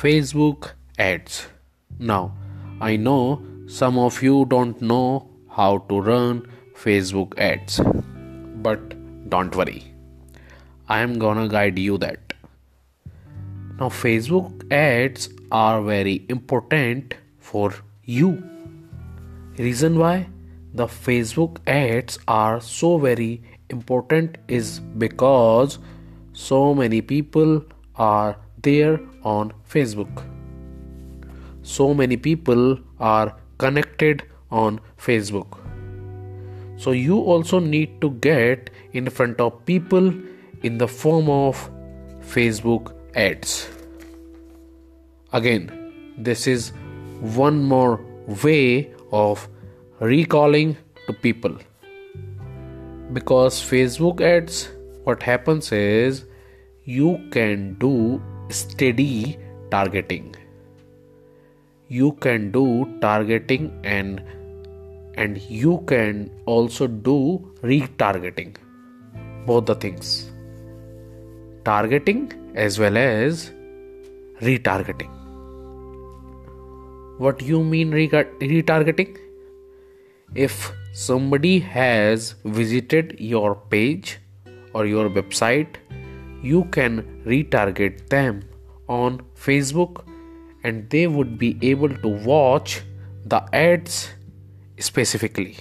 Facebook ads. Now, I know some of you don't know how to run Facebook ads, but don't worry, I am gonna guide you that. Now, Facebook ads are very important for you. Reason why the Facebook ads are so very important is because so many people are there on Facebook. So many people are connected on Facebook. So you also need to get in front of people in the form of Facebook ads. Again, this is one more way of recalling to people because Facebook ads what happens is you can do steady targeting. You can do targeting and and you can also do retargeting. Both the things. Targeting as well as retargeting. What you mean retargeting? If somebody has visited your page or your website you can retarget them on Facebook and they would be able to watch the ads specifically.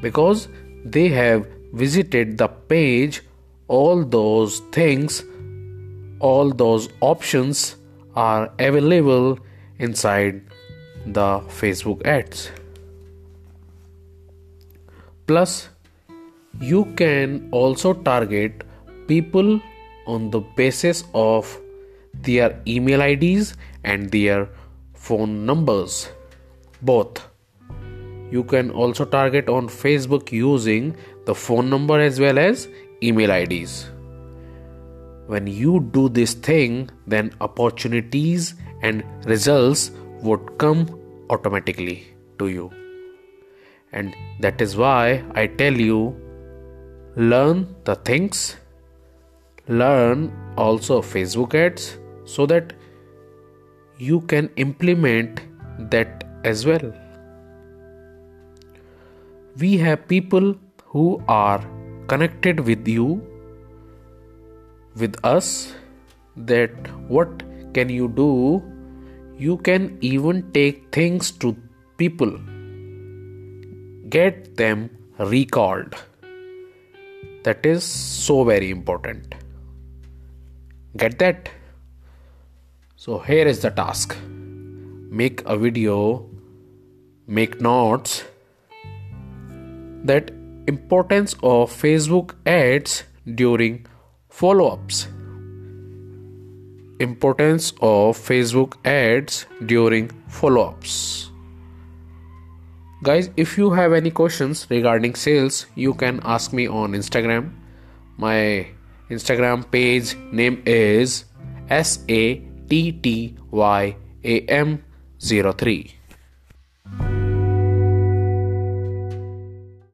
Because they have visited the page all those things all those options are available inside the facebook ads. Plus you can also target people on the basis of their email IDs and their phone numbers. Both. You can also target on Facebook using the phone number as well as email IDs. When you do this thing, then opportunities and results would come automatically to you. And that is why I tell you learn the things learn also facebook ads so that you can implement that as well. We have people who are connected with you with us that what can you do? You can even take things to people get them recalled. That is so very important Get that? So here is the task. Make a video, make notes that importance of Facebook ads during follow-ups. Importance of Facebook ads during follow-ups. Guys, if you have any questions regarding sales, you can ask me on Instagram. My Instagram page name is S A T T Y A M 03.